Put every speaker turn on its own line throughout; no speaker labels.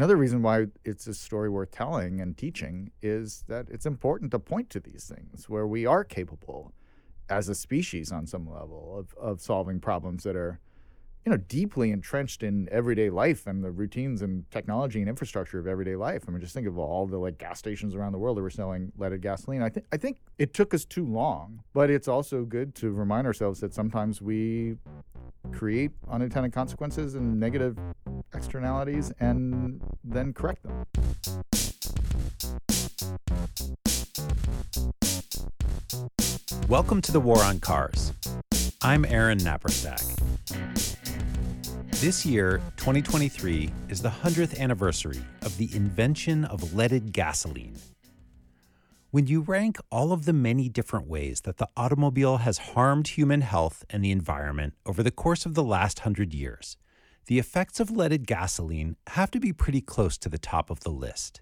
another reason why it's a story worth telling and teaching is that it's important to point to these things where we are capable as a species on some level of, of solving problems that are you know deeply entrenched in everyday life and the routines and technology and infrastructure of everyday life. I mean, just think of all the like gas stations around the world that were selling leaded gasoline. I think I think it took us too long, but it's also good to remind ourselves that sometimes we create unintended consequences and negative externalities and then correct them.
Welcome to the War on Cars. I'm Aaron Naparstek. This year, 2023, is the 100th anniversary of the invention of leaded gasoline. When you rank all of the many different ways that the automobile has harmed human health and the environment over the course of the last hundred years, the effects of leaded gasoline have to be pretty close to the top of the list.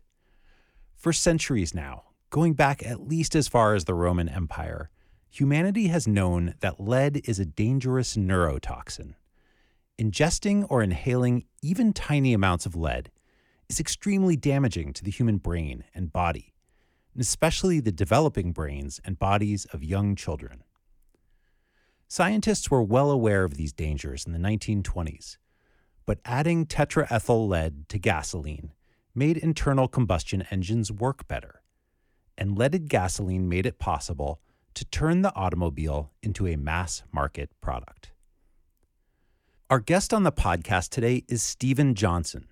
For centuries now, going back at least as far as the Roman Empire, humanity has known that lead is a dangerous neurotoxin ingesting or inhaling even tiny amounts of lead is extremely damaging to the human brain and body, and especially the developing brains and bodies of young children. Scientists were well aware of these dangers in the 1920s, but adding tetraethyl lead to gasoline made internal combustion engines work better, and leaded gasoline made it possible to turn the automobile into a mass market product. Our guest on the podcast today is Steven Johnson.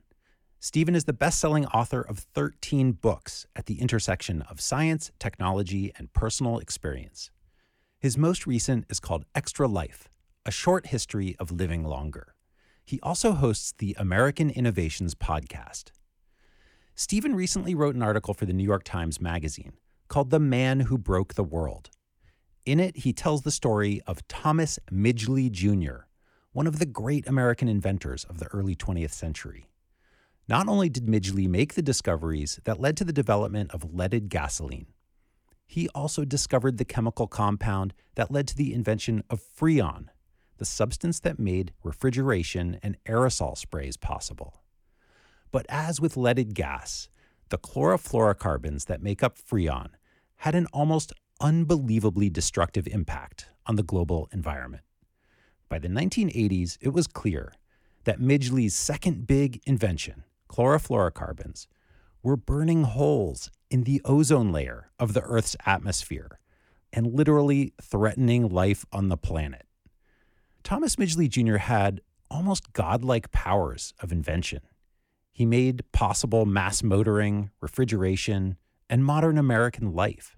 Steven is the best selling author of 13 books at the intersection of science, technology, and personal experience. His most recent is called Extra Life A Short History of Living Longer. He also hosts the American Innovations podcast. Steven recently wrote an article for the New York Times Magazine called The Man Who Broke the World. In it, he tells the story of Thomas Midgley Jr., one of the great American inventors of the early 20th century. Not only did Midgley make the discoveries that led to the development of leaded gasoline, he also discovered the chemical compound that led to the invention of Freon, the substance that made refrigeration and aerosol sprays possible. But as with leaded gas, the chlorofluorocarbons that make up Freon had an almost unbelievably destructive impact on the global environment. By the 1980s, it was clear that Midgley's second big invention, chlorofluorocarbons, were burning holes in the ozone layer of the Earth's atmosphere and literally threatening life on the planet. Thomas Midgley Jr. had almost godlike powers of invention. He made possible mass motoring, refrigeration, and modern American life.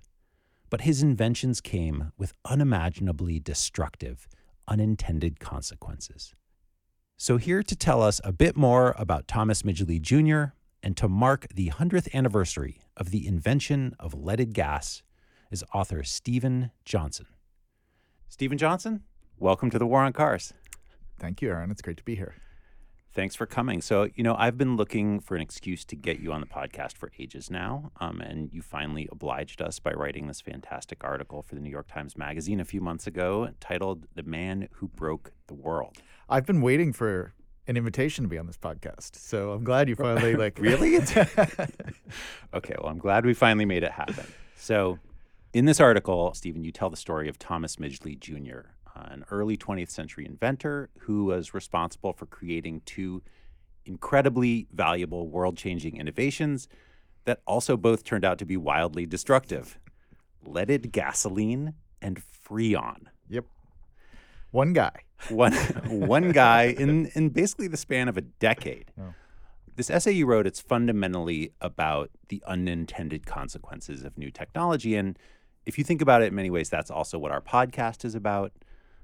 But his inventions came with unimaginably destructive unintended consequences. So, here to tell us a bit more about Thomas Midgley Jr. and to mark the 100th anniversary of the invention of leaded gas is author Steven Johnson. Steven Johnson, welcome to the War on Cars.
Thank you, Aaron. It's great to be here.
Thanks for coming. So, you know, I've been looking for an excuse to get you on the podcast for ages now. Um, and you finally obliged us by writing this fantastic article for the New York Times Magazine a few months ago titled The Man Who Broke the World.
I've been waiting for an invitation to be on this podcast. So I'm glad you finally like
really. okay, well, I'm glad we finally made it happen. So, in this article, Steven, you tell the story of Thomas Midgley Jr., an early 20th century inventor who was responsible for creating two incredibly valuable world changing innovations that also both turned out to be wildly destructive leaded gasoline and Freon.
Yep. One guy.
One, one guy in, in basically the span of a decade. Oh. This essay you wrote, it's fundamentally about the unintended consequences of new technology. And if you think about it in many ways, that's also what our podcast is about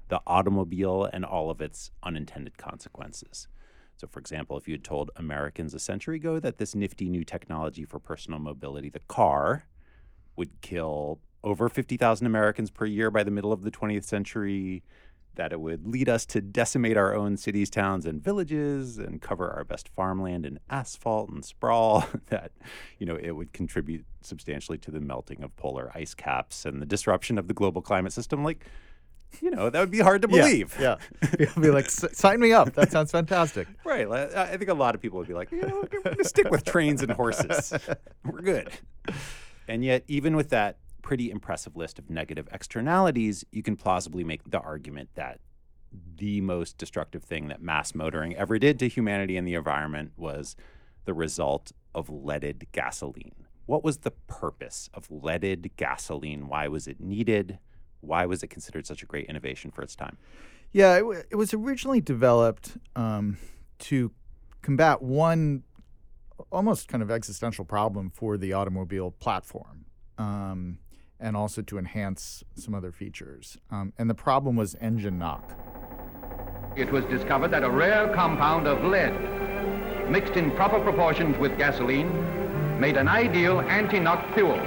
the automobile and all of its unintended consequences. So, for example, if you had told Americans a century ago that this nifty new technology for personal mobility, the car, would kill over 50,000 Americans per year by the middle of the 20th century, that it would lead us to decimate our own cities, towns, and villages and cover our best farmland in asphalt and sprawl, that, you know, it would contribute substantially to the melting of polar ice caps and the disruption of the global climate system. Like, you know, that would be hard to believe.
Yeah, You'll be like, "S- sign me up. That sounds fantastic.
Right. I I think a lot of people would be like, you know, we're going to stick with trains and horses. We're good. And yet, even with that pretty impressive list of negative externalities, you can plausibly make the argument that the most destructive thing that mass motoring ever did to humanity and the environment was the result of leaded gasoline. What was the purpose of leaded gasoline? Why was it needed? Why was it considered such a great innovation for its time?
Yeah, it, w- it was originally developed um, to combat one almost kind of existential problem for the automobile platform, um, and also to enhance some other features. Um, and the problem was engine knock.
It was discovered that a rare compound of lead, mixed in proper proportions with gasoline, made an ideal anti-knock fuel.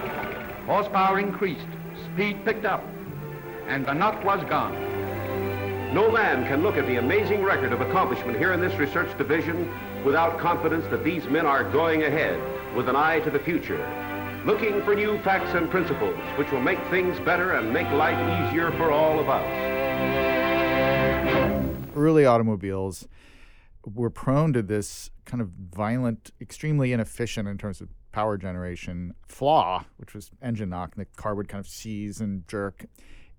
Horsepower increased, speed picked up, and the knock was gone.
No man can look at the amazing record of accomplishment here in this research division without confidence that these men are going ahead with an eye to the future, looking for new facts and principles which will make things better and make life easier for all of us.
Early automobiles were prone to this kind of violent, extremely inefficient in terms of power generation flaw, which was engine knock, and the car would kind of seize and jerk.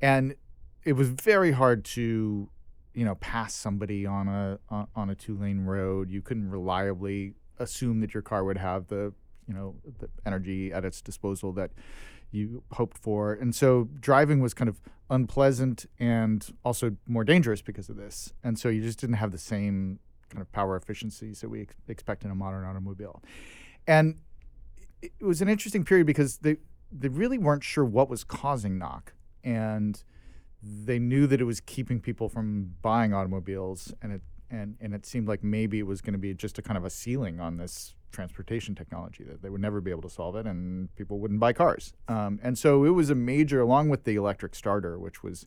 And it was very hard to, you know, pass somebody on a on, a two lane road. You couldn't reliably assume that your car would have the, you know, the energy at its disposal that you hoped for. And so driving was kind of unpleasant and also more dangerous because of this. And so you just didn't have the same kind of power efficiencies that we ex- expect in a modern automobile. And it was an interesting period because they they really weren't sure what was causing knock and they knew that it was keeping people from buying automobiles and it and and it seemed like maybe it was going to be just a kind of a ceiling on this transportation technology that they would never be able to solve it and people wouldn't buy cars um, and so it was a major along with the electric starter which was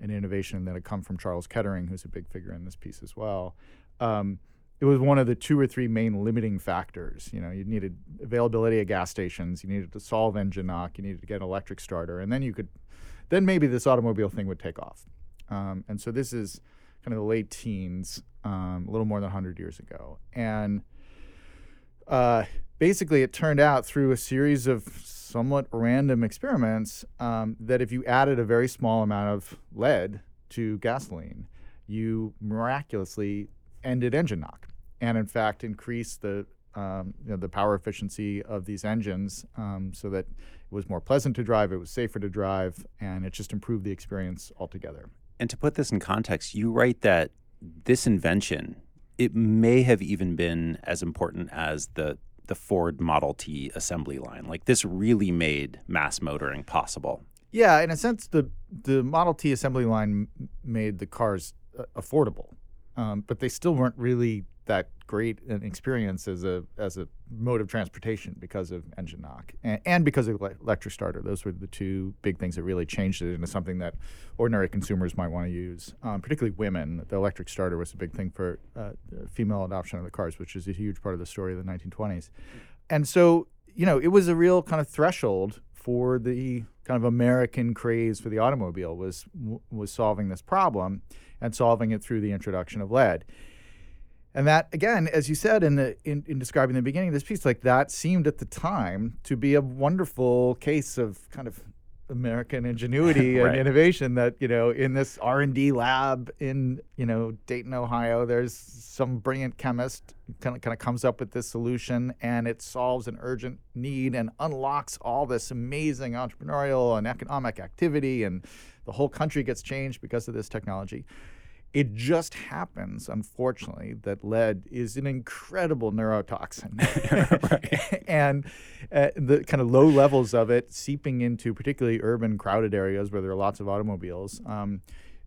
an innovation that had come from charles kettering who's a big figure in this piece as well um, it was one of the two or three main limiting factors. You know, you needed availability at gas stations, you needed to solve engine knock, you needed to get an electric starter, and then you could, then maybe this automobile thing would take off. Um, and so this is kind of the late teens, um, a little more than 100 years ago. And uh, basically, it turned out through a series of somewhat random experiments um, that if you added a very small amount of lead to gasoline, you miraculously ended engine knock, and in fact increased the um, you know, the power efficiency of these engines um, so that it was more pleasant to drive, it was safer to drive, and it just improved the experience altogether.
And to put this in context, you write that this invention it may have even been as important as the the Ford Model T assembly line. Like this really made mass motoring possible.
Yeah, in a sense, the the Model T assembly line made the cars uh, affordable, um, but they still weren't really that great an experience as a as a mode of transportation because of engine knock and, and because of le- electric starter. Those were the two big things that really changed it into something that ordinary consumers might want to use, um, particularly women. The electric starter was a big thing for uh, female adoption of the cars, which is a huge part of the story of the 1920s. And so, you know, it was a real kind of threshold for the kind of American craze for the automobile was was solving this problem and solving it through the introduction of lead. And that again, as you said in the in, in describing the beginning of this piece, like that seemed at the time to be a wonderful case of kind of American ingenuity
Right.
and innovation that you know in this R and D lab in you know Dayton, Ohio, there's some brilliant chemist kind of kind of comes up with this solution and it solves an urgent need and unlocks all this amazing entrepreneurial and economic activity and the whole country gets changed because of this technology. It just happens, unfortunately, that lead is an incredible neurotoxin. and uh, the kind of low levels of it seeping into particularly urban, crowded areas where there are lots of automobiles um,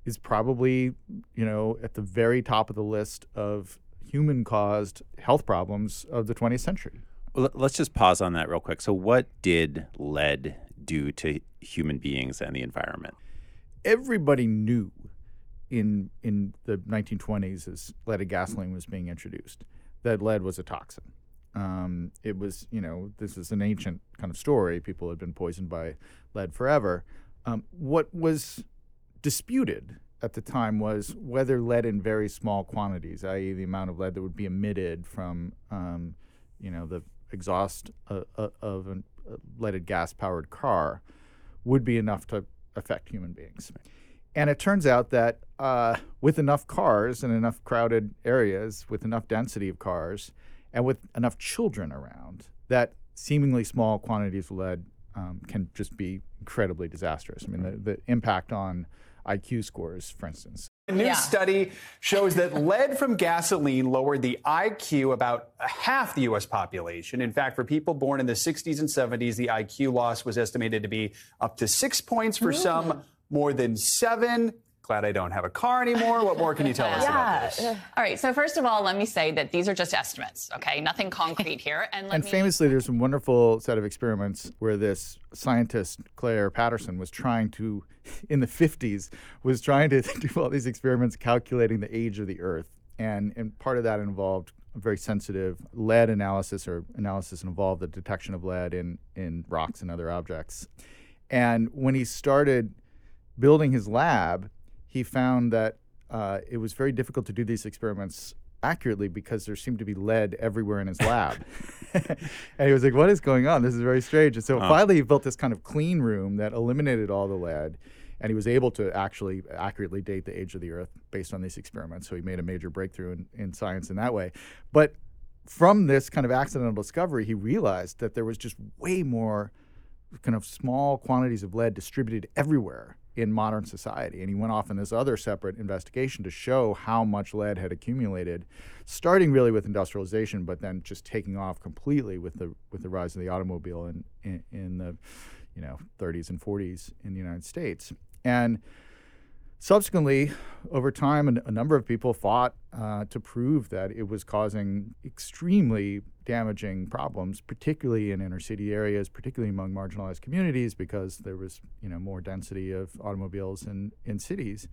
is probably, you know, at the very top of the list of human caused health problems of the 20th century.
Well, let- let's just pause on that real quick. So, what did lead do to human beings and the environment?
everybody knew in in the 1920s as leaded gasoline was being introduced that lead was a toxin. Um, it was, you know, this is an ancient kind of story. People had been poisoned by lead forever. Um, what was disputed at the time was whether lead in very small quantities, i.e., the amount of lead that would be emitted from, um, you know, the exhaust uh, uh, of a leaded gas-powered car, would be enough to affect human beings. And it turns out that uh, with enough cars and enough crowded areas, with enough density of cars, and with enough children around, that seemingly small quantities of lead um, can just be incredibly disastrous. I mean, the, the impact on IQ scores, for instance.
A new yeah. study shows that lead from gasoline lowered the IQ about half the U.S. population. In fact, for people born in the 60s and 70s, the IQ loss was estimated to be up to six points for some, more than seven glad I don't have a car anymore. What more can you tell us yeah. about this?
All right. So first of all, let me say that these are just estimates. Okay, nothing concrete here.
And,
and
me... famously, there's a wonderful set of experiments where this scientist Clair Patterson was trying to, in the 50s, was trying to do all these experiments calculating the age of the Earth, and and part of that involved a very sensitive lead analysis or analysis involved the detection of lead in in rocks and other objects. And when he started building his lab, he found that uh, it was very difficult to do these experiments accurately because there seemed to be lead everywhere in his lab. and he was like, What is going on? This is very strange. And so finally, he built this kind of clean room that eliminated all the lead. And he was able to actually accurately date the age of the Earth based on these experiments. So he made a major breakthrough in, in science in that way. But from this kind of accidental discovery, he realized that there was just way more kind of small quantities of lead distributed everywhere in modern society. And he went off in this other separate investigation to show how much lead had accumulated, starting really with industrialization, but then just taking off completely with the with the rise of the automobile in in, in the you know 30s and 40s in the United States. And Subsequently, over time, a, number of people fought uh, to prove that it was causing extremely damaging problems, particularly in inner city areas, particularly among marginalized communities, because there was you know more density of automobiles in, in cities.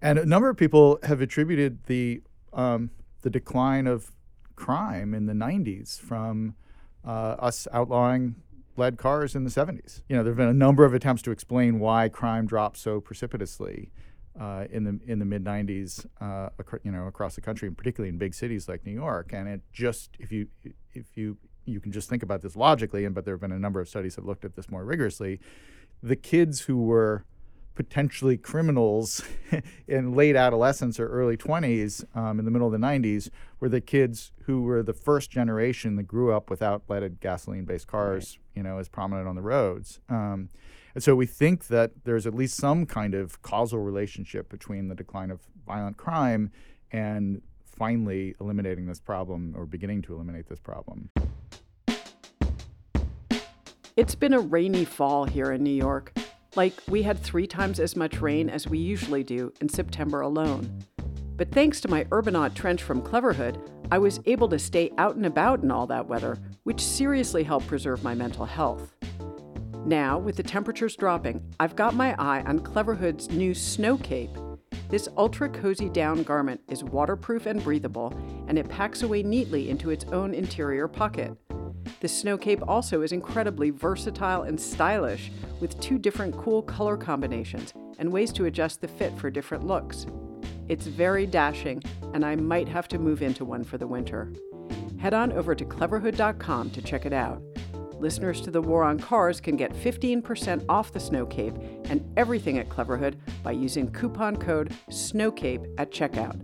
And a number of people have attributed the um, the decline of crime in the 90s from uh, us outlawing lead cars in the 70s. You know, there have been a number of attempts to explain why crime dropped so precipitously uh, in the in the mid 90s, uh, you know, across the country, and particularly in big cities like New York. And it just, if you if you you can just think about this logically, and but there have been a number of studies that looked at this more rigorously. The kids who were potentially criminals in late adolescence or early 20s um, in the middle of the 90s were the kids who were the first generation that grew up without leaded gasoline based cars right. you know as prominent on the roads. Um, and so we think that there's at least some kind of causal relationship between the decline of violent crime and finally eliminating this problem or beginning to eliminate this problem.
It's been a rainy fall here in new york like, we had three times as much rain as we usually do in September alone. But thanks to my Urbanaut trench from Cleverhood, I was able to stay out and about in all that weather, which seriously helped preserve my mental health. Now, with the temperatures dropping, I've got my eye on Cleverhood's new Snow Cape. This ultra cozy down garment is waterproof and breathable, and it packs away neatly into its own interior pocket. The snow cape also is incredibly versatile and stylish, with two different cool color combinations and ways to adjust the fit for different looks. It's very dashing, and I might have to move into one for the winter. Head on over to cleverhood.com to check it out. Listeners to the War on Cars can get 15% off the Snow Cape and everything at Cleverhood by using coupon code SNOWCAPE at checkout.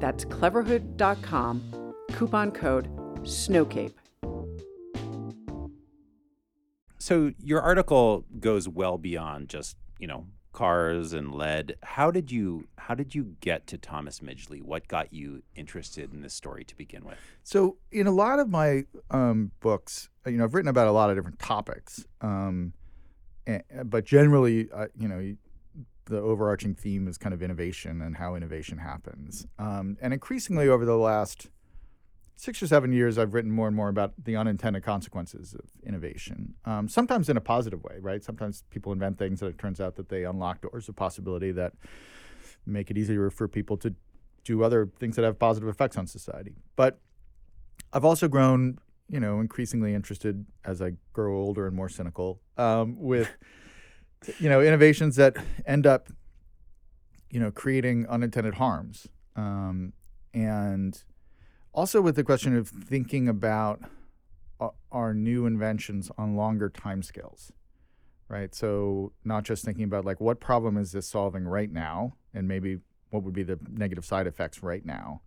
That's cleverhood.com, coupon code SNOWCAPE.
So your article goes well beyond just, you know, cars and lead. How did you how did you get to Thomas Midgley? What got you interested in this story to begin with?
So in a lot of my um, books, you know, I've written about a lot of different topics, um, and, but generally, uh, you know, the overarching theme is kind of innovation and how innovation happens. Um, and increasingly over the last six or seven years, I've written more and more about the unintended consequences of innovation. Um, sometimes in a positive way, right? Sometimes people invent things and it turns out that they unlock doors of possibility that make it easier for people to do other things that have positive effects on society. But I've also grown, you know, increasingly interested as I grow older and more cynical um, with, you know, innovations that end up you know, creating unintended harms, um, and also with the question of thinking about our new inventions on longer timescales, right? So not just thinking about like what problem is this solving right now, and maybe what would be the negative side effects right now,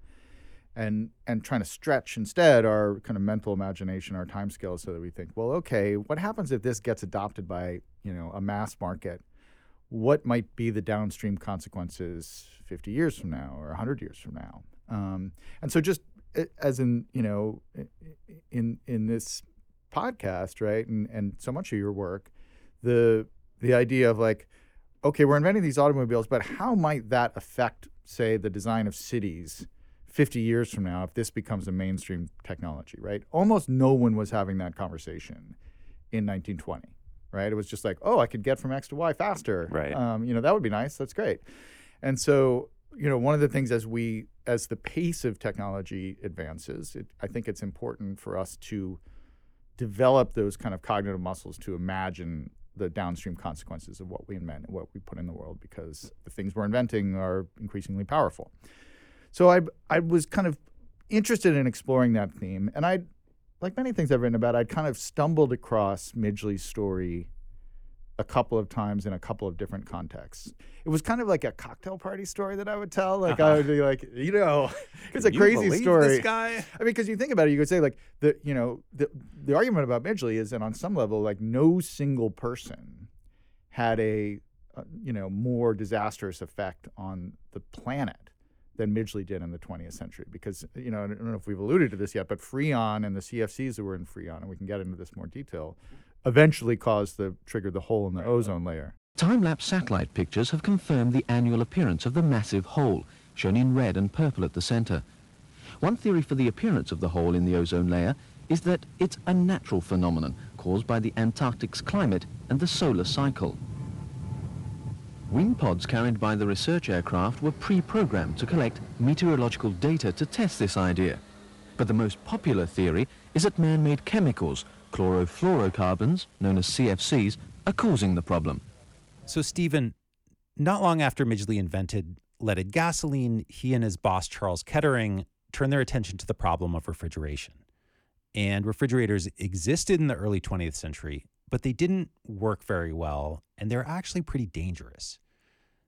and and trying to stretch instead our kind of mental imagination, our timescales, so that we think, well, okay, what happens if this gets adopted by you know a mass market? What might be the downstream consequences 50 years from now or 100 years from now? Um, and so just as in you know in in this podcast right and and so much of your work the the idea of like okay we're inventing these automobiles but how might that affect say the design of cities 50 years from now if this becomes a mainstream technology right? Almost no one was having that conversation in 1920 right? It was just like oh i could get from x to y faster.
Right.
Um, you know that would be nice. That's great. And so you know, one of the things as we as the pace of technology advances, it, I think it's important for us to develop those kind of cognitive muscles to imagine the downstream consequences of what we invent and what we put in the world because the things we're inventing are increasingly powerful. So I I was kind of interested in exploring that theme, and I, like many things I've written about, I'd kind of stumbled across Midgley's story a couple of times in a couple of different contexts. It was kind of like a cocktail party story that I would tell. Like uh-huh. I would be like, you know, it's a crazy story.
This guy.
I mean, because you think about it, you could say like the you know the the argument about Midgley is that on some level, like no single person had a uh, you know more disastrous effect on the planet than Midgley did in the 20th century. Because you know, I don't know if we've alluded to this yet, but Freon and the CFCs that were in Freon, and we can get into this more detail eventually caused the triggered the hole in the ozone layer.
Time-lapse satellite pictures have confirmed the annual appearance of the massive hole, shown in red and purple at the center. One theory for the appearance of the hole in the ozone layer is that it's a natural phenomenon caused by the Antarctic's climate and the solar cycle. Wing pods carried by the research aircraft were pre-programmed to collect meteorological data to test this idea. But the most popular theory is that man-made chemicals chlorofluorocarbons, known as CFCs, are causing the problem.
So, Steven, not long after Midgley invented leaded gasoline, he and his boss, Charles Kettering, turned their attention to the problem of refrigeration. And refrigerators existed in the early 20th century, but they didn't work very well, and they're actually pretty dangerous.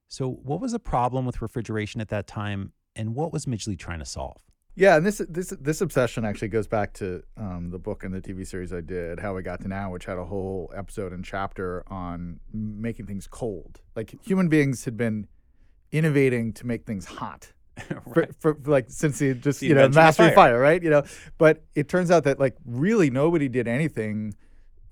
So, what was the problem with refrigeration at that time, and what was Midgley trying to solve?
Yeah, and this this this obsession actually goes back to um, the book and the TV series I did, How We Got to Now, which had a whole episode and chapter on making things cold. Like human beings had been innovating to make things hot. right. for, for, like since the just the you know mastery fire. fire, right? You know, but it turns out that like really nobody did anything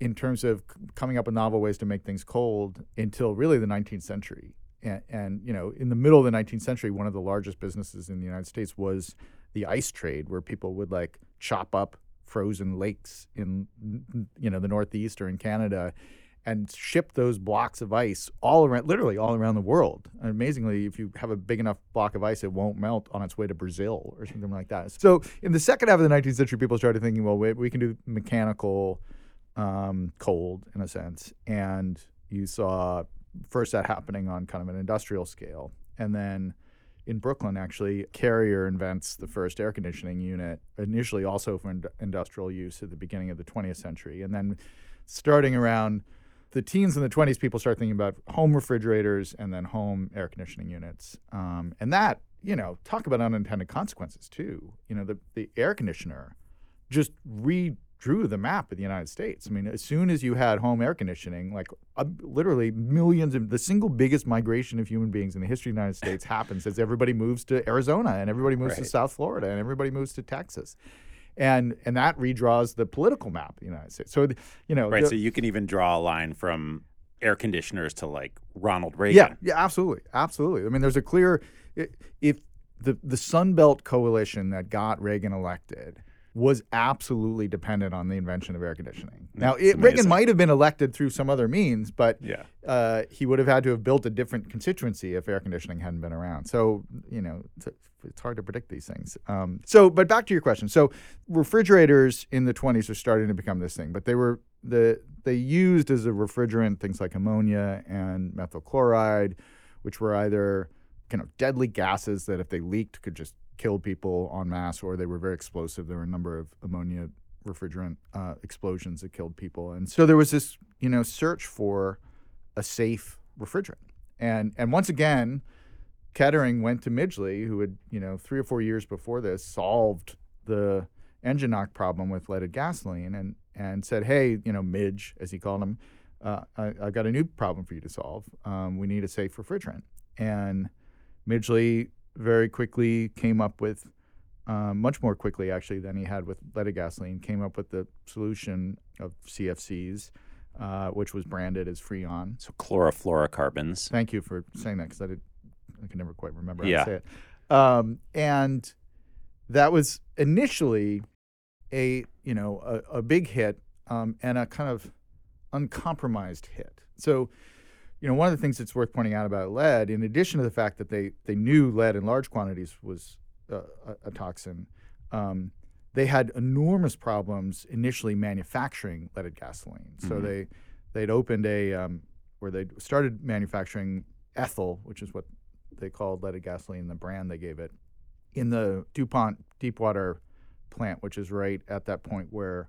in terms of coming up with novel ways to make things cold until really the 19th century. And, and you know, in the middle of the 19th century, one of the largest businesses in the United States was the ice trade where people would like chop up frozen lakes in you know the northeast or in Canada and ship those blocks of ice all around literally all around the world. And amazingly, if you have a big enough block of ice, it won't melt on its way to Brazil or something like that. So in the second half of the 19th century, people started thinking, well, we, we can do mechanical um, cold in a sense. And you saw first that happening on kind of an industrial scale. And then in Brooklyn, actually, Carrier invents the first air conditioning unit, initially also for ind- industrial use at the beginning of the 20th century. And then starting around the teens and the 20s, people start thinking about home refrigerators and then home air conditioning units. Um, and that, you know, talk about unintended consequences too. You know, the, the air conditioner just re drew the map of the United States. I mean, as soon as you had home air conditioning, like uh, literally millions of the single biggest migration of human beings in the history of the United States happens as everybody moves to Arizona and everybody moves right. to South Florida and everybody moves to Texas. And and that redraws the political map of the United States. So you know,
right.
The,
so you can even draw a line from air conditioners to like Ronald Reagan.
Yeah, yeah, absolutely, absolutely. I mean, there's a clear if the the Sun Belt coalition that got Reagan elected was absolutely dependent on the invention of air conditioning. Now, it, Reagan might have been elected through some other means, but
yeah.
uh, he would have had to have built a different constituency if air conditioning hadn't been around. So, you know, it's, it's hard to predict these things. Um, so, but back to your question. So, refrigerators in the 20s are starting to become this thing, but they were the they used as a refrigerant things like ammonia and methyl chloride, which were either kind of deadly gases that if they leaked could just kill people en masse, or they were very explosive. There were a number of ammonia refrigerant uh, explosions that killed people, and so there was this you know search for a safe refrigerant. And and once again, Kettering went to Midgley, who had you know three or four years before this solved the engine knock problem with leaded gasoline, and and said, hey, you know Midge, as he called him, uh, I, I got a new problem for you to solve. Um, we need a safe refrigerant. And Midgley very quickly came up with, um, much more quickly actually than he had with leaded gasoline, came up with the solution of CFCs, uh, which was branded as Freon.
So chlorofluorocarbons.
Thank you for saying that because I did, I can never quite remember how
Yeah.
to say it. Um, and that was initially a you know a, a big hit um, and a kind of uncompromised hit. So, you know, one of the things that's worth pointing out about lead, in addition to the fact that they they knew lead in large quantities was uh, a, a toxin, um, they had enormous problems initially manufacturing leaded gasoline. So
Mhm.
they they'd opened a um, where they started manufacturing ethyl, which is what they called leaded gasoline, the brand they gave it, in the DuPont Deepwater plant, which is right at that point where,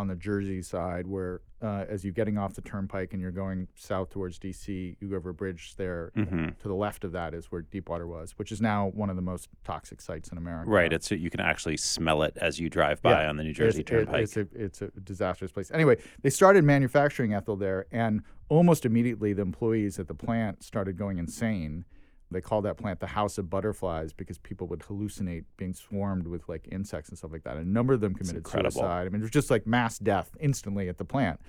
on the Jersey side, where uh, as you're getting off the turnpike and you're going south towards DC, you go over a bridge there.
Mhm.
To the left of that is where Deepwater was, which is now one of the most toxic sites in America.
Right. It's you can actually smell it as you drive by
Yeah,
on the New Jersey
it's, it-
Turnpike.
it's, a, it's a disastrous place. Anyway, they started manufacturing ethyl there, and almost immediately the employees at the plant started going insane. They called that plant the House of Butterflies because people would hallucinate being swarmed with like insects and stuff like that. And a number of them committed suicide. I mean, it was just like mass death instantly at the plant.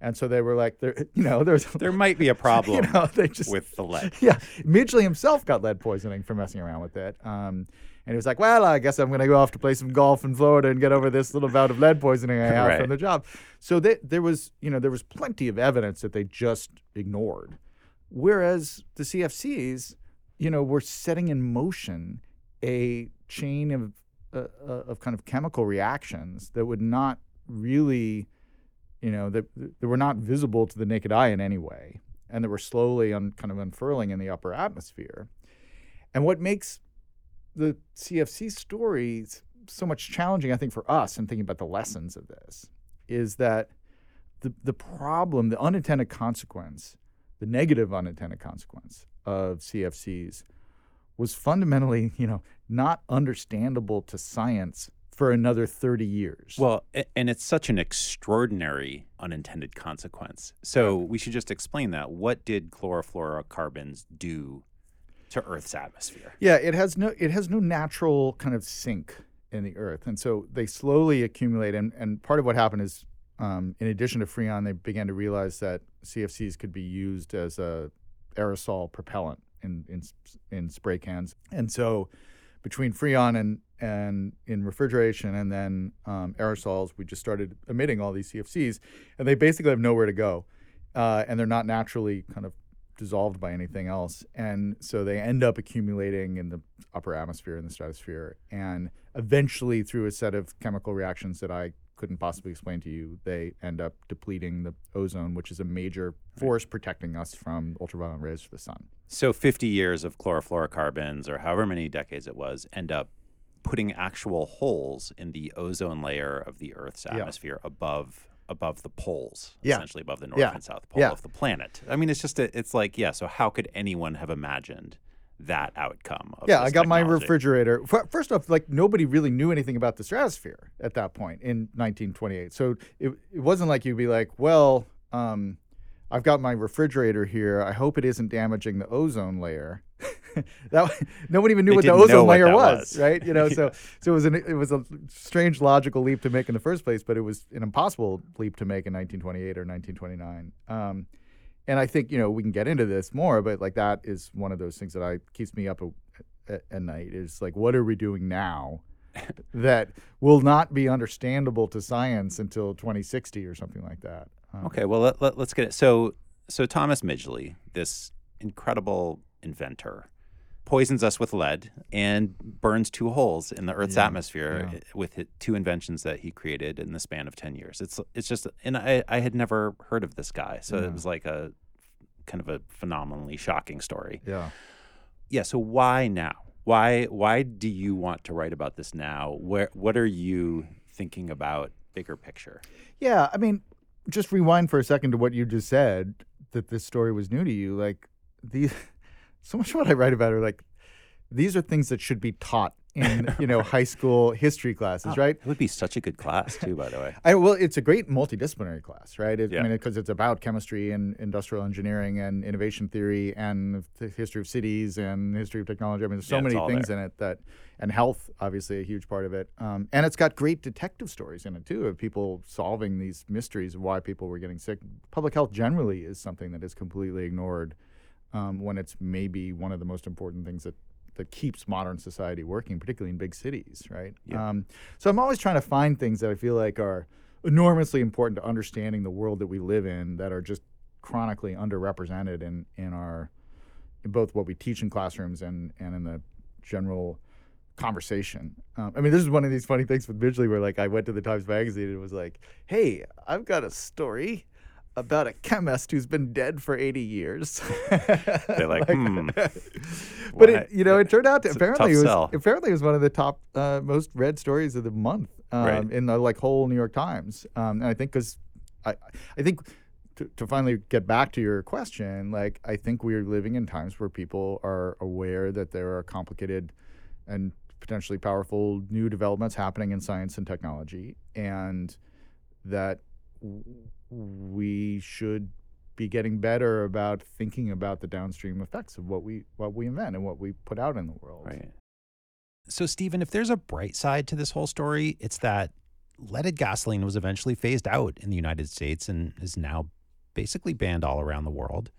And so they were like, there, you know, there's
there might be a problem
you know, they just
with the lead.
yeah, Midgley himself got lead poisoning for messing around with it. Um, and he was like, "Well, I guess I'm going to go off to play some golf in Florida and get over this little bout of lead poisoning I have
Right.
from the job." So they, there was, you know, there was plenty of evidence that they just ignored. Whereas the CFCs, you know, we're setting in motion a chain of uh, uh, of kind of chemical reactions that would not really, you know, that, that were not visible to the naked eye in any way, and that were slowly un, kind of unfurling in the upper atmosphere. And what makes the CFC stories so much challenging, I think, for us in thinking about the lessons of this, is that the the problem, the unintended consequence, the negative unintended consequence of CFCs was fundamentally, you know, not understandable to science for another 30 years.
Well, and it's such an extraordinary unintended consequence. So we should just explain that. What did chlorofluorocarbons do to Earth's atmosphere?
Yeah, it has no it has no natural kind of sink in the earth, and so they slowly accumulate. And, and part of what happened is, um, in addition to freon, they began to realize that CFCs could be used as a aerosol propellant in in, in spray cans. And so, between freon and and in refrigeration and then um, aerosols, we just started emitting all these CFCs, and they basically have nowhere to go, uh, and they're not naturally kind of dissolved by anything else. And so they end up accumulating in the upper atmosphere in the stratosphere. And eventually, through a set of chemical reactions that I couldn't possibly explain to you, they end up depleting the ozone, which is a major force protecting us from ultraviolet rays from the sun.
So 50 years of chlorofluorocarbons, or however many decades it was, end up putting actual holes in the ozone layer of the Earth's
Yeah.
atmosphere above above the poles,
Yeah.
essentially above the north
Yeah.
and south pole
Yeah.
of the planet. I mean, it's just a, it's like yeah. So how could anyone have imagined that outcome? Of
yeah, I got my refrigerator. First off, like nobody really knew anything about the stratosphere at that point in 1928. So it, it wasn't like you'd be like, well, um, I've got my refrigerator here. I hope it isn't damaging the ozone layer. that no one even knew
They
what the ozone layer was,
was.
right? You know, so so it was an it was a strange logical leap to make in the first place, but it was an impossible leap to make in 1928 or 1929. Um, and I think you know we can get into this more, but like that is one of those things that I keeps me up a, at, at night. Is like, what are we doing now that will not be understandable to science until 2060 or something like that? Um,
Okay, well let, let, us get it. So so Thomas Midgley, this incredible inventor, poisons us with lead and burns two holes in the Earth's
Yeah,
atmosphere
yeah.
with two inventions that he created in the span of ten years. It's it's just, and I I had never heard of this guy, so
Yeah.
it was like a kind of a phenomenally shocking story.
Yeah.
yeah. So why now? Why why do you want to write about this now? Where what are you thinking about bigger picture?
Yeah, I mean, just rewind for a second to what you just said that this story was new to you. Like these, so much of what I write about are like these are things that should be taught in you know high school history classes,
Oh,
right?
It would be such a good class too, by the way.
I, well, it's a great multidisciplinary class, right? It,
Yeah.
I mean, because it's about chemistry and industrial engineering and innovation theory and the history of cities and history of technology. I mean, there's so
Yeah,
many things
there.
in it that, and health, obviously, a huge part of it. Um, and it's got great detective stories in it too of people solving these mysteries of why people were getting sick. Public health generally is something that is completely ignored um, when it's maybe one of the most important things that that keeps modern society working, particularly in big cities, right?
Yeah.
Um, so I'm always trying to find things that I feel like are enormously important to understanding the world that we live in that are just chronically underrepresented in in our in both what we teach in classrooms and and in the general conversation. Um, I mean, this is one of these funny things with Midgley where like I went to the Times Magazine and it was like, "Hey, I've got a story." About a chemist who's been dead for 80 years.
They're like, hmm.
but it, you know, it turned out to, apparently it was
sell.
apparently it was one of the top uh, most read stories of the month um,
Right.
in the like whole New York Times. Um, and I think because I I think to, to finally get back to your question, like I think we're living in times where people are aware that there are complicated and potentially powerful new developments happening in science and technology, and that we should be getting better about thinking about the downstream effects of what we what we invent and what we put out in the world.
Right. So, Steven, if there's a bright side to this whole story, it's that leaded gasoline was eventually phased out in the United States and is now basically banned all around the world.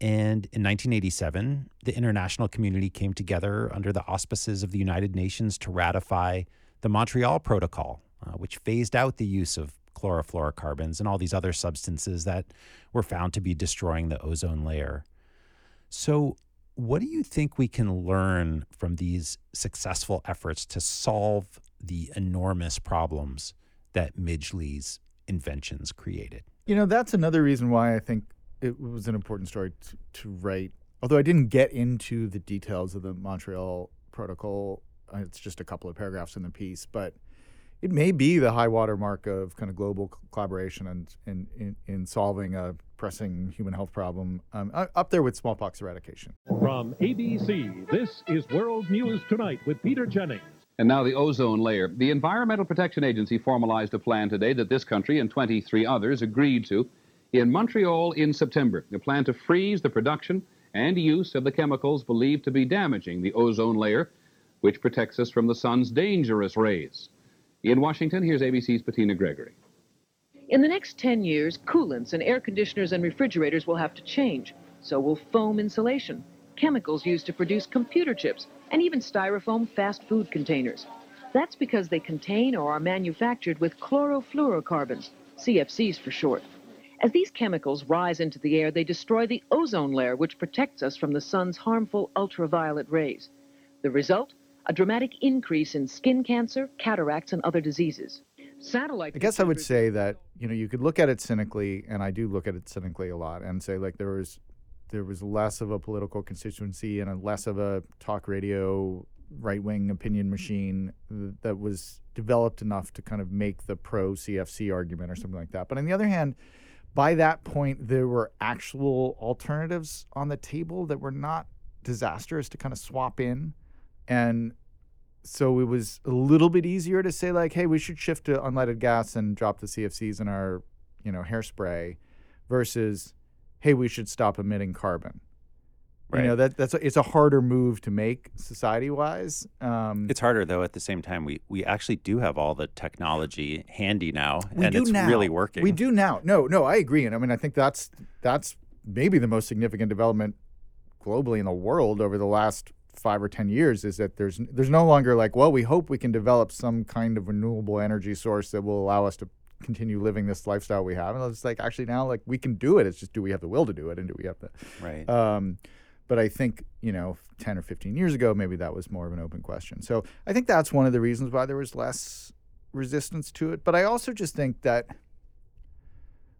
And in 1987, the international community came together under the auspices of the United Nations to ratify the Montreal Protocol, uh, which phased out the use of chlorofluorocarbons and all these other substances that were found to be destroying the ozone layer. So, what do you think we can learn from these successful efforts to solve the enormous problems that Midgley's inventions created?
You know, that's another reason why I think it was an important story to, to write. Although I didn't get into the details of the Montreal Protocol, uh, it's just a couple of paragraphs in the piece, but it may be the high water mark of kind of global collaboration and in, in, in solving a pressing human health problem, um, up there with smallpox eradication.
From ABC, this is World News Tonight with Peter Jennings.
And now the ozone layer. The Environmental Protection Agency formalized a plan today that this country and 23 others agreed to in Montreal in September. A plan to freeze the production and use of the chemicals believed to be damaging the ozone layer, which protects us from the sun's dangerous rays. In Washington, here's ABC's Bettina Gregory.
In the next 10 years, coolants and air conditioners and refrigerators will have to change. So will foam insulation, chemicals used to produce computer chips, and even styrofoam fast food containers. That's because they contain or are manufactured with chlorofluorocarbons, CFCs for short. As these chemicals rise into the air, they destroy the ozone layer, which protects us from the sun's harmful ultraviolet rays. The result? A dramatic increase in skin cancer, cataracts, and other diseases. Satellite.
I guess I would say that you know you could look at it cynically, and I do look at it cynically a lot, and say like there was there was less of a political constituency and a less of a talk radio right wing opinion machine th- that was developed enough to kind of make the pro CFC argument or something like that. But on the other hand, by that point, there were actual alternatives on the table that were not disastrous to kind of swap in. And so it was a little bit easier to say, like, hey, we should shift to unleaded gas and drop the CFCs in our, you know, hairspray versus, hey, we should stop emitting carbon.
Right.
You know, that that's a, it's a harder move to make society wise. Um,
It's harder though. At the same time, we we actually do have all the technology handy now, and it's
now.
really working.
We do now. No, no, I agree, and I mean, I think that's that's maybe the most significant development globally in the world over the last five or ten years is that there's there's no longer like, well, we hope we can develop some kind of renewable energy source that will allow us to continue living this lifestyle we have, and it's like actually now like we can do it. It's just do we have the will to do it, and do we have the
Right.
um, but I think, you know, 10 or 15 years ago, maybe that was more of an open question. So I think that's one of the reasons why there was less resistance to it. But I also just think that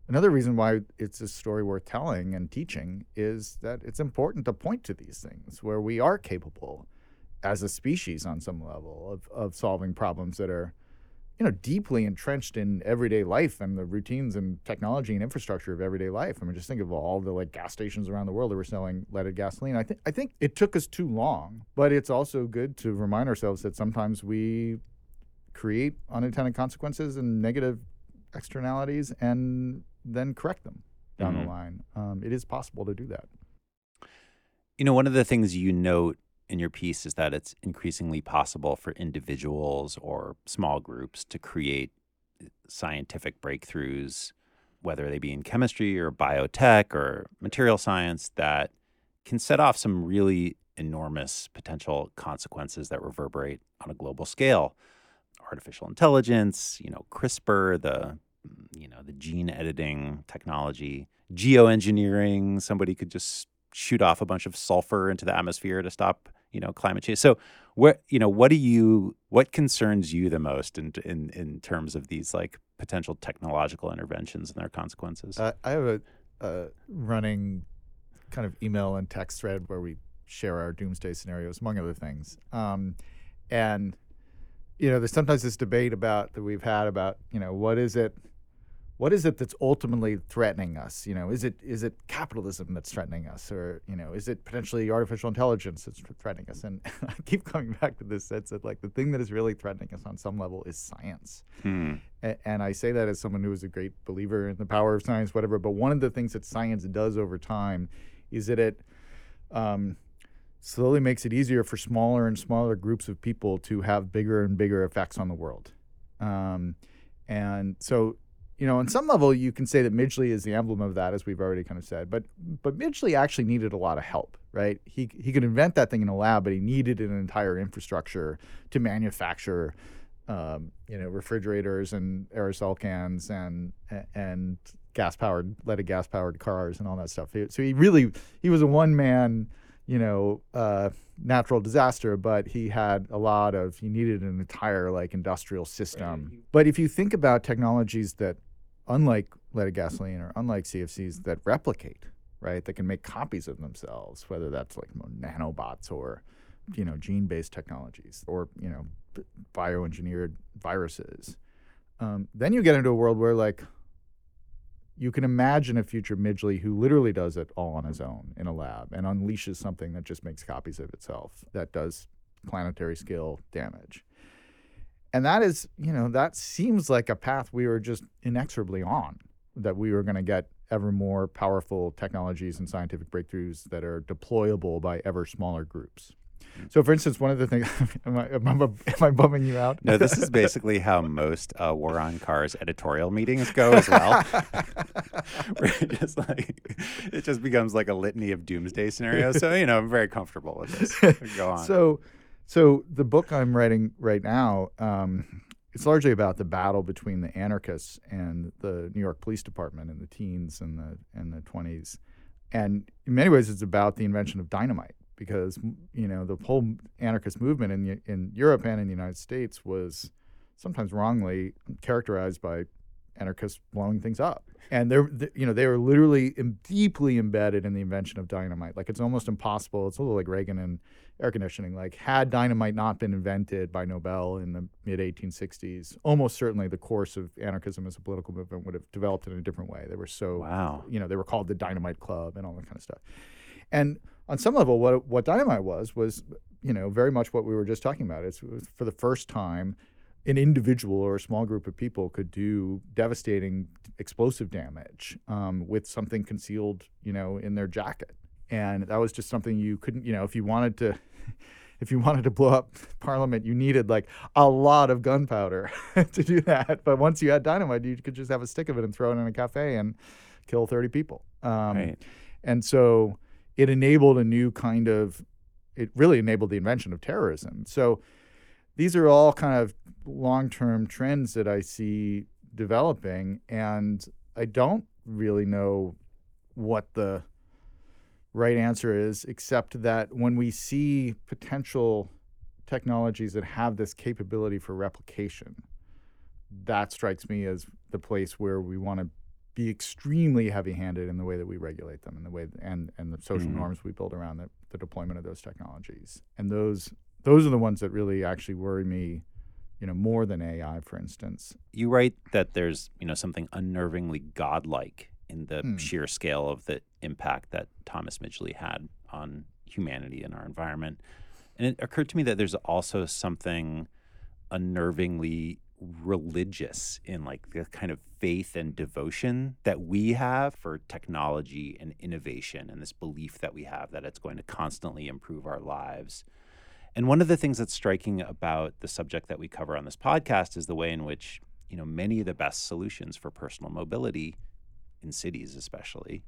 another reason why it's a story worth telling and teaching is that it's important to point to these things where we are capable as a species on some level of, of solving problems that are you know deeply entrenched in everyday life and the routines and technology and infrastructure of everyday life. I mean, just think of all the like gas stations around the world that were selling leaded gasoline. I think I think it took us too long, but it's also good to remind ourselves that sometimes we create unintended consequences and negative externalities and then correct them down
Mhm.
the line. Um, it is possible to do that.
You know, one of the things you note in your piece is that it's increasingly possible for individuals or small groups to create uh, scientific breakthroughs, whether they be in chemistry or biotech or material science, that can set off some really enormous potential consequences that reverberate on a global scale. Artificial intelligence, you know, CRISPR, the you know, the gene editing technology, geoengineering, somebody could just shoot off a bunch of sulfur into the atmosphere to stop, you know, climate change. So, what, you know, what do you what concerns you the most in in in terms of these like potential technological interventions and their consequences?
Uh, I have a, running kind of email and text thread where we share our doomsday scenarios, among other things. Um, and you know, there's sometimes this debate about that we've had about you know what is it, what is it that's ultimately threatening us? You know, is it is it capitalism that's threatening us, or you know, is it potentially artificial intelligence that's threatening us? And I keep coming back to this sense that like the thing that is really threatening us on some level is science.
Hmm.
A- and I say that as someone who is a great believer in the power of science, whatever. But one of the things that science does over time is that it um, slowly makes it easier for smaller and smaller groups of people to have bigger and bigger effects on the world. Um, and so, you know, on some level, you can say that Midgley is the emblem of that, as we've already kind of said. But but Midgley actually needed a lot of help, right? He he could invent that thing in a lab, but he needed an entire infrastructure to manufacture um, you know, refrigerators and aerosol cans and and gas powered, leaded gas powered cars and all that stuff. So he really he was a one man, you know, uh, natural disaster, but he had a lot of he needed an entire like industrial system. But if you think about technologies that, unlike leaded gasoline or unlike CFCs, that replicate, right, that can make copies of themselves, whether that's like nanobots or you know gene-based technologies or you know bioengineered viruses. Um, then you get into a world where like you can imagine a future midgley who literally does it all on his own in a lab and unleashes something that just makes copies of itself that does planetary scale damage and that is you know that seems like a path we were just inexorably on that we were going to get ever more powerful technologies and scientific breakthroughs that are deployable by ever smaller groups so, for instance, one of the things, am I, am I, am I bumming you out?
No, this is basically how most uh, War on Cars editorial meetings go as well. Where it just like it just becomes like a litany of doomsday scenarios. So you know, I'm very comfortable with this. Go on.
So, so the book I'm writing right now, um, it's largely about the battle between the anarchists and the New York Police Department in the teens and the and the 20s, and in many ways, it's about the invention of dynamite because you know the whole anarchist movement in in Europe and in the United States was sometimes wrongly characterized by anarchists blowing things up, and they're they, you know they were literally deeply embedded in the invention of dynamite. Like it's almost impossible. It's a little like Reagan and air conditioning. Like had dynamite not been invented by Nobel in the mid 1860s, almost certainly the course of anarchism as a political movement would have developed in a different way. They were so
wow.
you know they were called the Dynamite Club and all that kind of stuff, and on some level, what what dynamite was was, you know, very much what we were just talking about. It's, it was for the first time, an individual or a small group of people could do devastating explosive damage um, with something concealed, you know, in their jacket, and that was just something you couldn't, you know, if you wanted to. If you wanted to blow up Parliament, you needed like a lot of gunpowder to do that. But once you had dynamite, you could just have a stick of it and throw it in a cafe and kill 30 people. Um,
right.
And so, it enabled a new kind of it really enabled the invention of terrorism so these are all kind of long-term trends that i see developing and i don't really know what the right answer is except that when we see potential technologies that have this capability for replication that strikes me as the place where we want to be extremely heavy-handed in the way that we regulate them and the way and and the social
Mhm.
norms we build around the, the deployment of those technologies. And those those are the ones that really actually worry me, you know, more than AI, for instance.
You write that there's, you know, something unnervingly godlike in the
Hmm.
sheer scale of the impact that Thomas Midgley had on humanity and our environment. And it occurred to me that there's also something unnervingly religious in like the kind of faith and devotion that we have for technology and innovation and this belief that we have that it's going to constantly improve our lives. And one of the things that's striking about the subject that we cover on this podcast is the way in which, you know, many of the best solutions for personal mobility in cities especially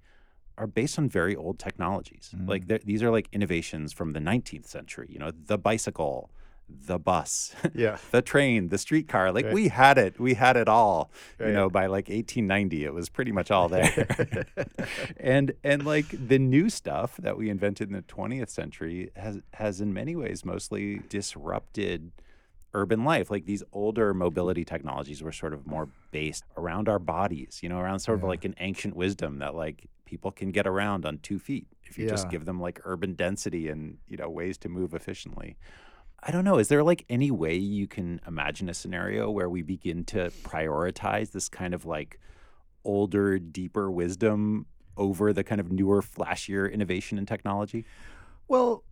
are based on very old technologies. Like mm. these are like innovations from the 19th century, you know, the bicycle, the bus,
Yeah.
the train, the streetcar. Like
Right.
we had it. We had it all. You know, by like 1890 it was pretty much all there. and and like the new stuff that we invented in the 20th century has has in many ways mostly disrupted urban life like these older mobility technologies were sort of more based around our bodies you know around sort of like an ancient wisdom that like people can get around on two feet if you just give them like urban density and you know ways to move efficiently I don't know. Is there like any way you can imagine a scenario where we begin to prioritize this kind of like older, deeper wisdom over the kind of newer, flashier innovation and technology?
Well,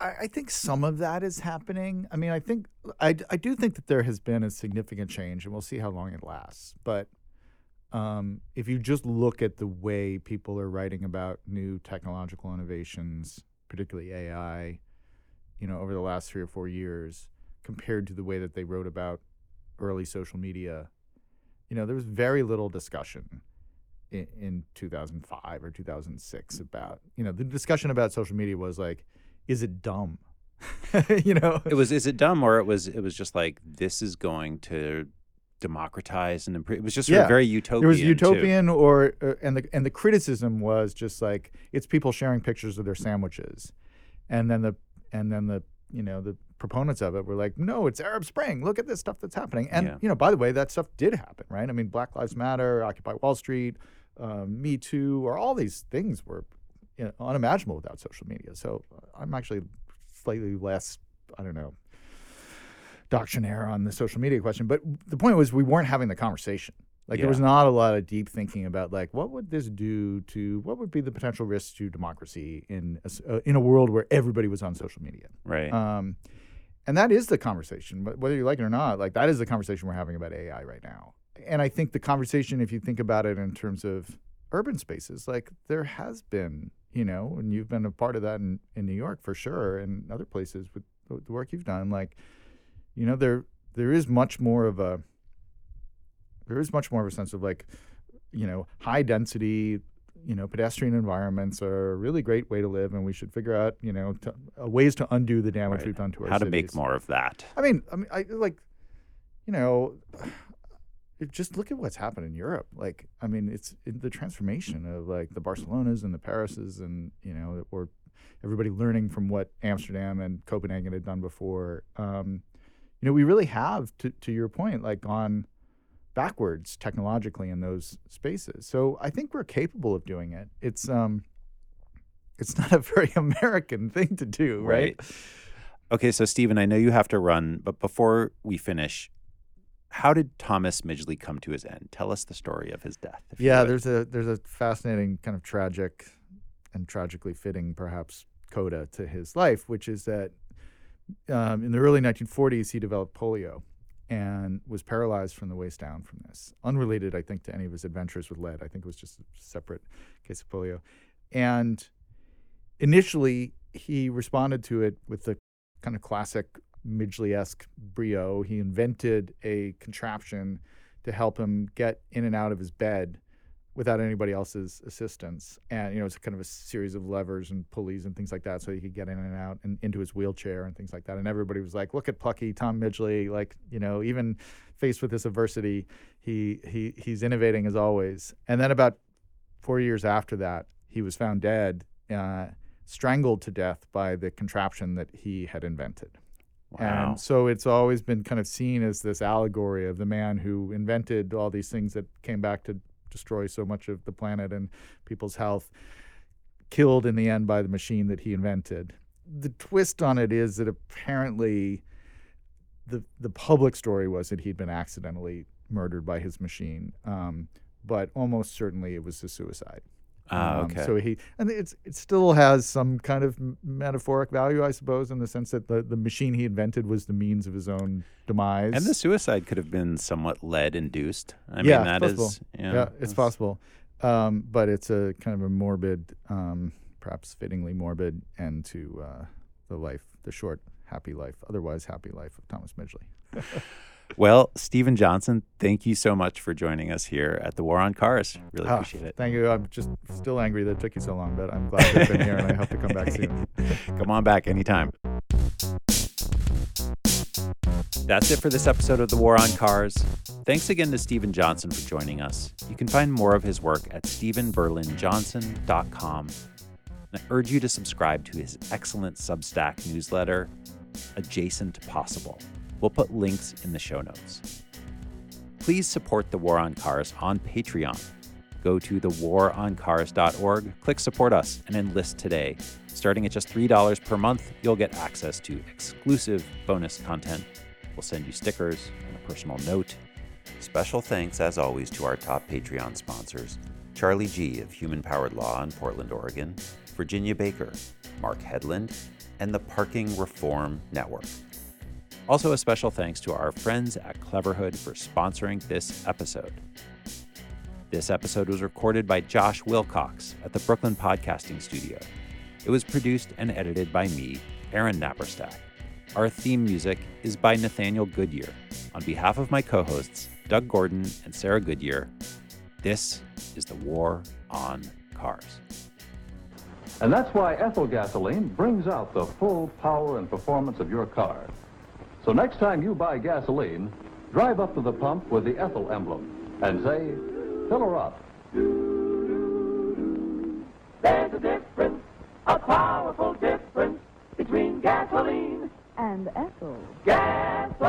I, I think some of that is happening. I mean, I think I, I do think that there has been a significant change, and we'll see how long it lasts. But um, if you just look at the way people are writing about new technological innovations, particularly AI, you know, over the last three or four years, compared to the way that they wrote about early social media, you know, there was very little discussion in, in 2005 or 2006 about, you know, the discussion about social media was like, is it dumb? you know,
It was is it dumb or it was it was just like this is going to democratize and improve. It was just of very utopian.
It was
too.
utopian, or uh, and the and the criticism was just like it's people sharing pictures of their sandwiches, and then the and then the you know the proponents of it were like, no, it's Arab Spring. Look at this stuff that's happening. And
Yeah.
you know, by the way, that stuff did happen, right? I mean, Black Lives Matter, Occupy Wall Street, um, Me Too, or all these things were you know, unimaginable without social media. So uh, I'm actually slightly less, I don't know, doctrinaire on the social media question. But the point was, we weren't having the conversation. Like there was not a lot of deep thinking about like what would this do to what would be the potential risks to democracy in a, uh, in a world where everybody was on social media.
Right.
Um, and that is the conversation, but whether you like it or not, like that is the conversation we're having about AI right now. And I think the conversation, if you think about it in terms of urban spaces, like there has been, you know, and you've been a part of that in, in New York for sure, and other places with the the work you've done, like, you know, there there is much more of a there is much more of a sense of like, you know, high density, you know, pedestrian environments are a really great way to live, and we should figure out, you know, to, uh, ways to undo the damage
Right.
we've done to our
How to make more of that.
I mean, I mean, I like, you know, just look at what's happened in Europe. Like, I mean, it's it, the transformation of like the Barcelonas and the Parises, and you know, or everybody learning from what Amsterdam and Copenhagen had done before. Um, you know, we really have, to to your point, like gone backwards technologically in those spaces. So I think we're capable of doing it. It's um, it's not a very American thing to do, right?
Okay, so Steven, I know you have to run, but before we finish, how did Thomas Midgley come to his end? Tell us the story of his death.
Yeah, there's a there's a fascinating kind of tragic and tragically fitting perhaps coda to his life, which is that um, in the early 1940s he developed polio and was paralyzed from the waist down from this, unrelated, I think, to any of his adventures with lead. I think it was just a separate case of polio, and initially he responded to it with the kind of classic Midgley-esque brio. He invented a contraption to help him get in and out of his bed without anybody else's assistance. And you know, it's kind of a series of levers and pulleys and things like that, so he could get in and out and into his wheelchair and things like that. And everybody was like, "Look at plucky Tom Midgley! Like, you know, even faced with this adversity, he he he's innovating as always." And then about four years after that, he was found dead, uh, strangled to death by the contraption that he had invented.
Wow.
And so it's always been kind of seen as this allegory of the man who invented all these things that came back to destroy so much of the planet and people's health, killed in the end by the machine that he invented. The twist on it is that apparently the the public story was that he'd been accidentally murdered by his machine, um, but almost certainly it was a suicide.
Ah,
Um. So he and it's it still has some kind of metaphoric value, I suppose, in the sense that the, the machine he invented was the means of his own demise.
and the suicide could have been somewhat lead induced. I
yeah,
mean, that
it's
is
possible.
yeah,
yeah, it's possible. Um, but it's a kind of a morbid, um, perhaps fittingly morbid end to uh, the life, the short, happy life, otherwise happy life of Thomas Midgley.
Well, Steven Johnson, thank you so much for joining us here at the War on Cars. Really
Ah,
appreciate it.
Thank you. I'm just still angry that it took you so long, but I'm glad to have been here and I hope to come back soon.
Come on back anytime. That's it for this episode of The War on Cars. Thanks again to Steven Johnson for joining us. You can find more of his work at stevenberlinjohnson.com. And I urge you to subscribe to his excellent Substack newsletter, Adjacent Possible. We'll put links in the show notes. Please support The War on Cars on Patreon. Go to thewaroncars.org, click support us, and enlist today. Starting at just $3 per month, you'll get access to exclusive bonus content. We'll send you stickers and a personal note. Special thanks, as always, to our top Patreon sponsors Charlie G. of Human Powered Law in Portland, Oregon, Virginia Baker, Mark Headland, and the Parking Reform Network. Also, a special thanks to our friends at Cleverhood for sponsoring this episode. This episode was recorded by Josh Wilcox at the Brooklyn Podcasting Studio. It was produced and edited by me, Aaron Naparstek. Our theme music is by Nathaniel Goodyear. On behalf of my co hosts, Doug Gordon and Sarah Goodyear, this is the War on Cars.
And that's why ethyl gasoline brings out the full power and performance of your car. So next time you buy gasoline, drive up to the pump with the ethyl emblem and say, fill her up.
There's a difference, a powerful difference between gasoline
and ethyl.
gas.